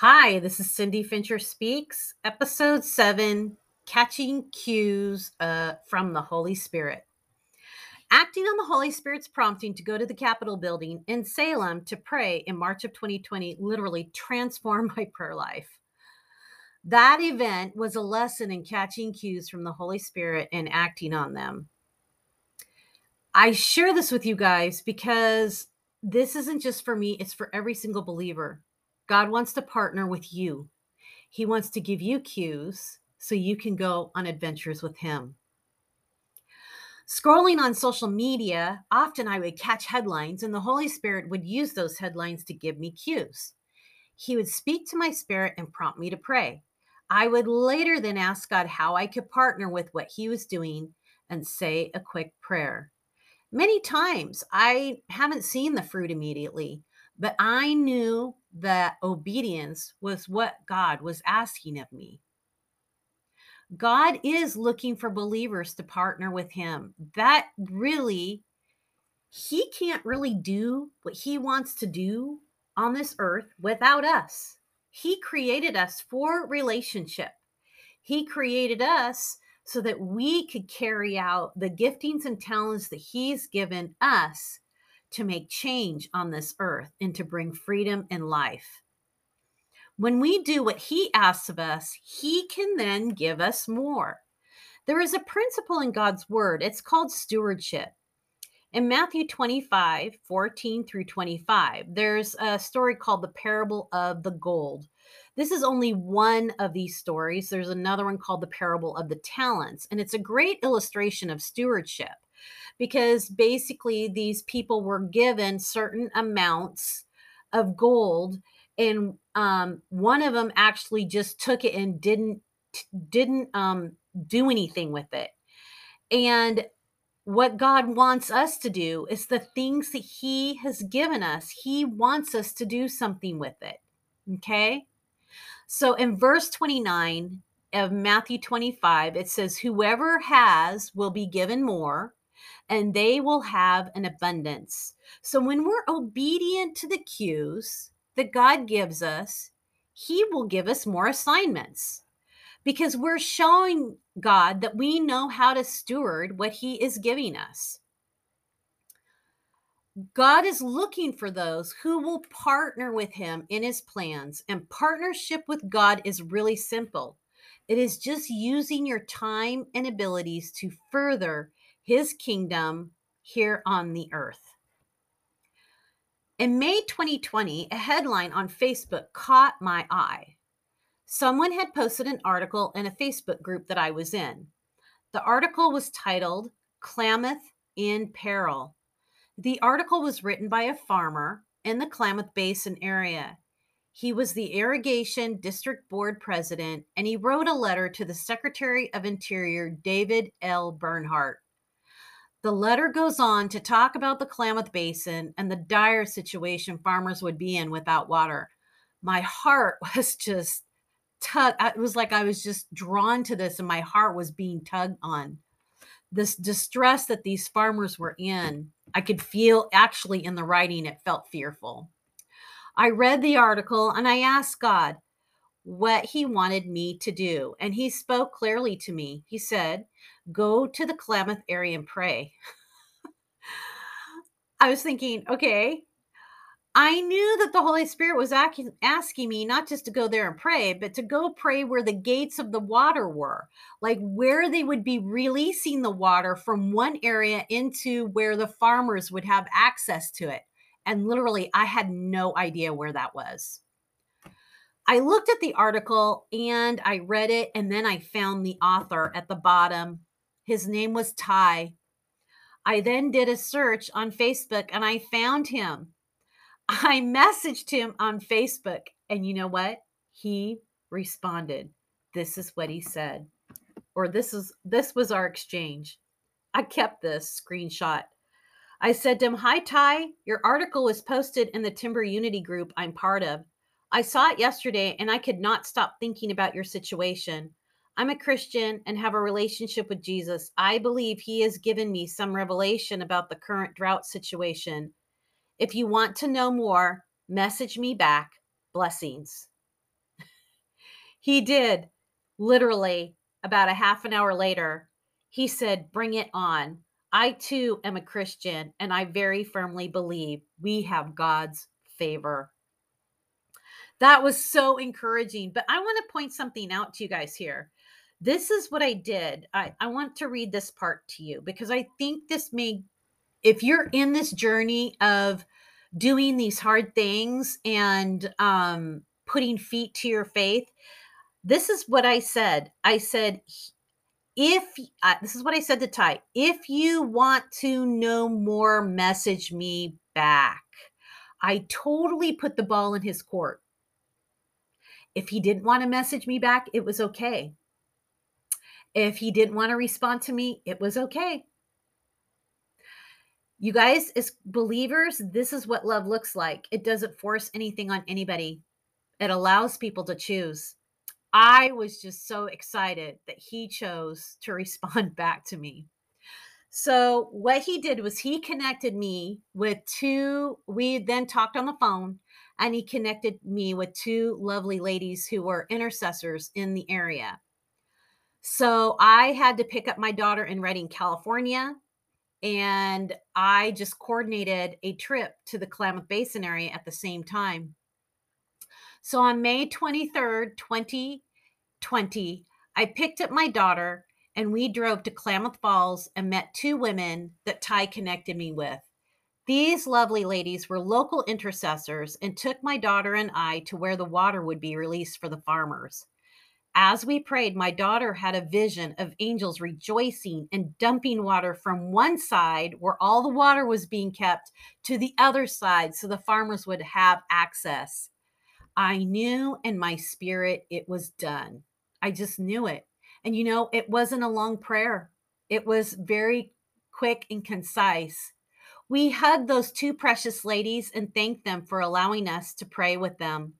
Hi, this is Cindy Fincher Speaks, episode seven Catching Cues uh, from the Holy Spirit. Acting on the Holy Spirit's prompting to go to the Capitol building in Salem to pray in March of 2020 literally transformed my prayer life. That event was a lesson in catching cues from the Holy Spirit and acting on them. I share this with you guys because this isn't just for me, it's for every single believer. God wants to partner with you. He wants to give you cues so you can go on adventures with Him. Scrolling on social media, often I would catch headlines, and the Holy Spirit would use those headlines to give me cues. He would speak to my spirit and prompt me to pray. I would later then ask God how I could partner with what He was doing and say a quick prayer. Many times I haven't seen the fruit immediately, but I knew that obedience was what God was asking of me. God is looking for believers to partner with Him. That really, He can't really do what He wants to do on this earth without us. He created us for relationship. He created us so that we could carry out the giftings and talents that He's given us to make change on this earth and to bring freedom and life. When we do what He asks of us, He can then give us more. There is a principle in God's Word, it's called stewardship. In Matthew 25, 14 through 25, there's a story called the parable of the gold. This is only one of these stories. There's another one called the parable of the talents, and it's a great illustration of stewardship because basically these people were given certain amounts of gold and um, one of them actually just took it and didn't didn't um, do anything with it. And what god wants us to do is the things that he has given us he wants us to do something with it okay? So in verse 29 of matthew 25 it says whoever has will be given more and they will have an abundance. So when we're obedient to the cues that God gives us, He will give us more assignments because we're showing God that we know how to steward what He is giving us. God is looking for those who will partner with Him in His plans, and partnership with God is really simple. It is just using your time and abilities to further his kingdom here on the earth. In May 2020, a headline on Facebook caught my eye. Someone had posted an article in a Facebook group that I was in. The article was titled Klamath in Peril. The article was written by a farmer in the Klamath Basin area. He was the Irrigation District Board president, and he wrote a letter to the Secretary of Interior, David L. Bernhardt. The letter goes on to talk about the Klamath Basin and the dire situation farmers would be in without water. My heart was just tugged. It was like I was just drawn to this and my heart was being tugged on. This distress that these farmers were in, I could feel actually in the writing, it felt fearful. I read the article and I asked God what he wanted me to do. And he spoke clearly to me. He said, go to the Klamath area and pray. I was thinking, okay, I knew that the Holy Spirit was asking me not just to go there and pray, but to go pray where the gates of the water were, like where they would be releasing the water from one area into where the farmers would have access to it. And literally, I had no idea where that was. I looked at the article and I read it, and then I found the author at the bottom his name was Ty. I then did a search on Facebook and I found him. I messaged him on Facebook, and you know what? He responded. This is what he said. Or this is this was our exchange. I kept this screenshot. I said to him, Hi Ty, your article was posted in the Timber Unity group I'm part of. I saw it yesterday and I could not stop thinking about your situation. I'm a Christian and have a relationship with Jesus. I believe he has given me some revelation about the current drought situation. If you want to know more, message me back. Blessings. He did. Literally, about a half an hour later, he said, Bring it on. I too am a Christian, and I very firmly believe we have God's favor. That was so encouraging. But I want to point something out to you guys here. This is what I did. I, I want to read this part to you because I think this may, if you're in this journey of doing these hard things and um, putting feet to your faith, this is what I said. I said, if uh, this is what I said to Ty, if you want to know more, message me back. I totally put the ball in his court. If he didn't want to message me back, it was okay. If he didn't want to respond to me, it was okay. You guys, as believers, this is what love looks like. It doesn't force anything on anybody, it allows people to choose. I was just so excited that he chose to respond back to me. So, what he did was he connected me with two, we then talked on the phone, and he connected me with two lovely ladies who were intercessors in the area. So, I had to pick up my daughter in Redding, California, and I just coordinated a trip to the Klamath Basin area at the same time. So on May 23rd, 2020, I picked up my daughter and we drove to Klamath Falls and met two women that Ty connected me with. These lovely ladies were local intercessors and took my daughter and I to where the water would be released for the farmers. As we prayed, my daughter had a vision of angels rejoicing and dumping water from one side where all the water was being kept to the other side so the farmers would have access. I knew in my spirit it was done. I just knew it. And you know, it wasn't a long prayer, it was very quick and concise. We hugged those two precious ladies and thanked them for allowing us to pray with them.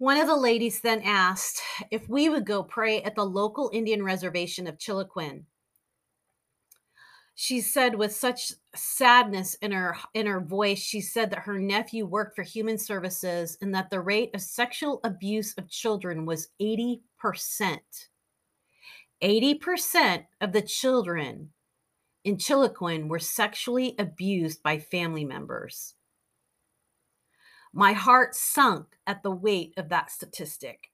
One of the ladies then asked if we would go pray at the local Indian reservation of Chiloquin. She said with such sadness in her in her voice she said that her nephew worked for human services and that the rate of sexual abuse of children was 80% 80% of the children in Chiloquin were sexually abused by family members my heart sunk at the weight of that statistic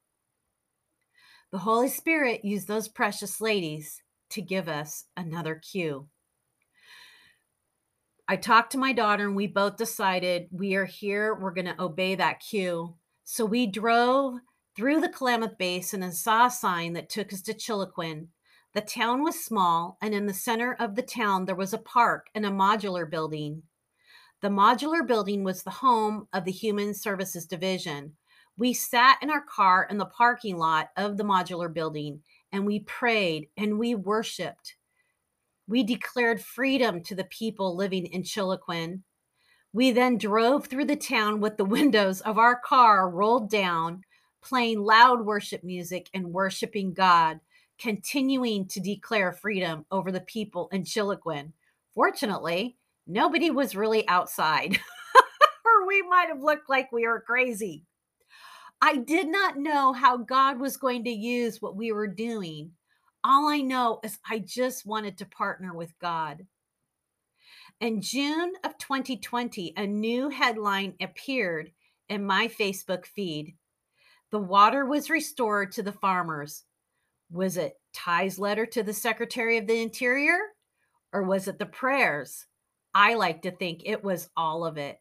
the holy spirit used those precious ladies to give us another cue I talked to my daughter and we both decided we are here. We're going to obey that cue. So we drove through the Klamath Basin and saw a sign that took us to Chiloquin. The town was small, and in the center of the town, there was a park and a modular building. The modular building was the home of the Human Services Division. We sat in our car in the parking lot of the modular building and we prayed and we worshiped. We declared freedom to the people living in Chiloquin. We then drove through the town with the windows of our car rolled down, playing loud worship music and worshiping God, continuing to declare freedom over the people in Chiloquin. Fortunately, nobody was really outside, or we might have looked like we were crazy. I did not know how God was going to use what we were doing all I know is I just wanted to partner with God. In June of 2020, a new headline appeared in my Facebook feed. The water was restored to the farmers. Was it Ty's letter to the Secretary of the Interior? Or was it the prayers? I like to think it was all of it.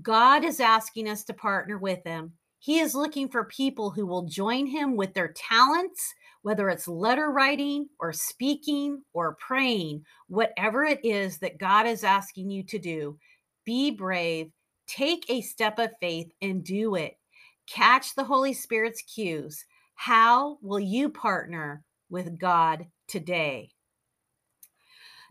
God is asking us to partner with Him. He is looking for people who will join Him with their talents whether it's letter writing or speaking or praying, whatever it is that God is asking you to do, be brave, take a step of faith and do it. Catch the Holy Spirit's cues. How will you partner with God today?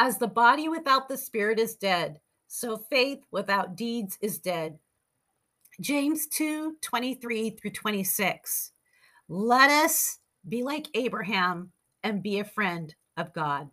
As the body without the spirit is dead, so faith without deeds is dead. James 2 23 through 26. Let us be like Abraham and be a friend of God.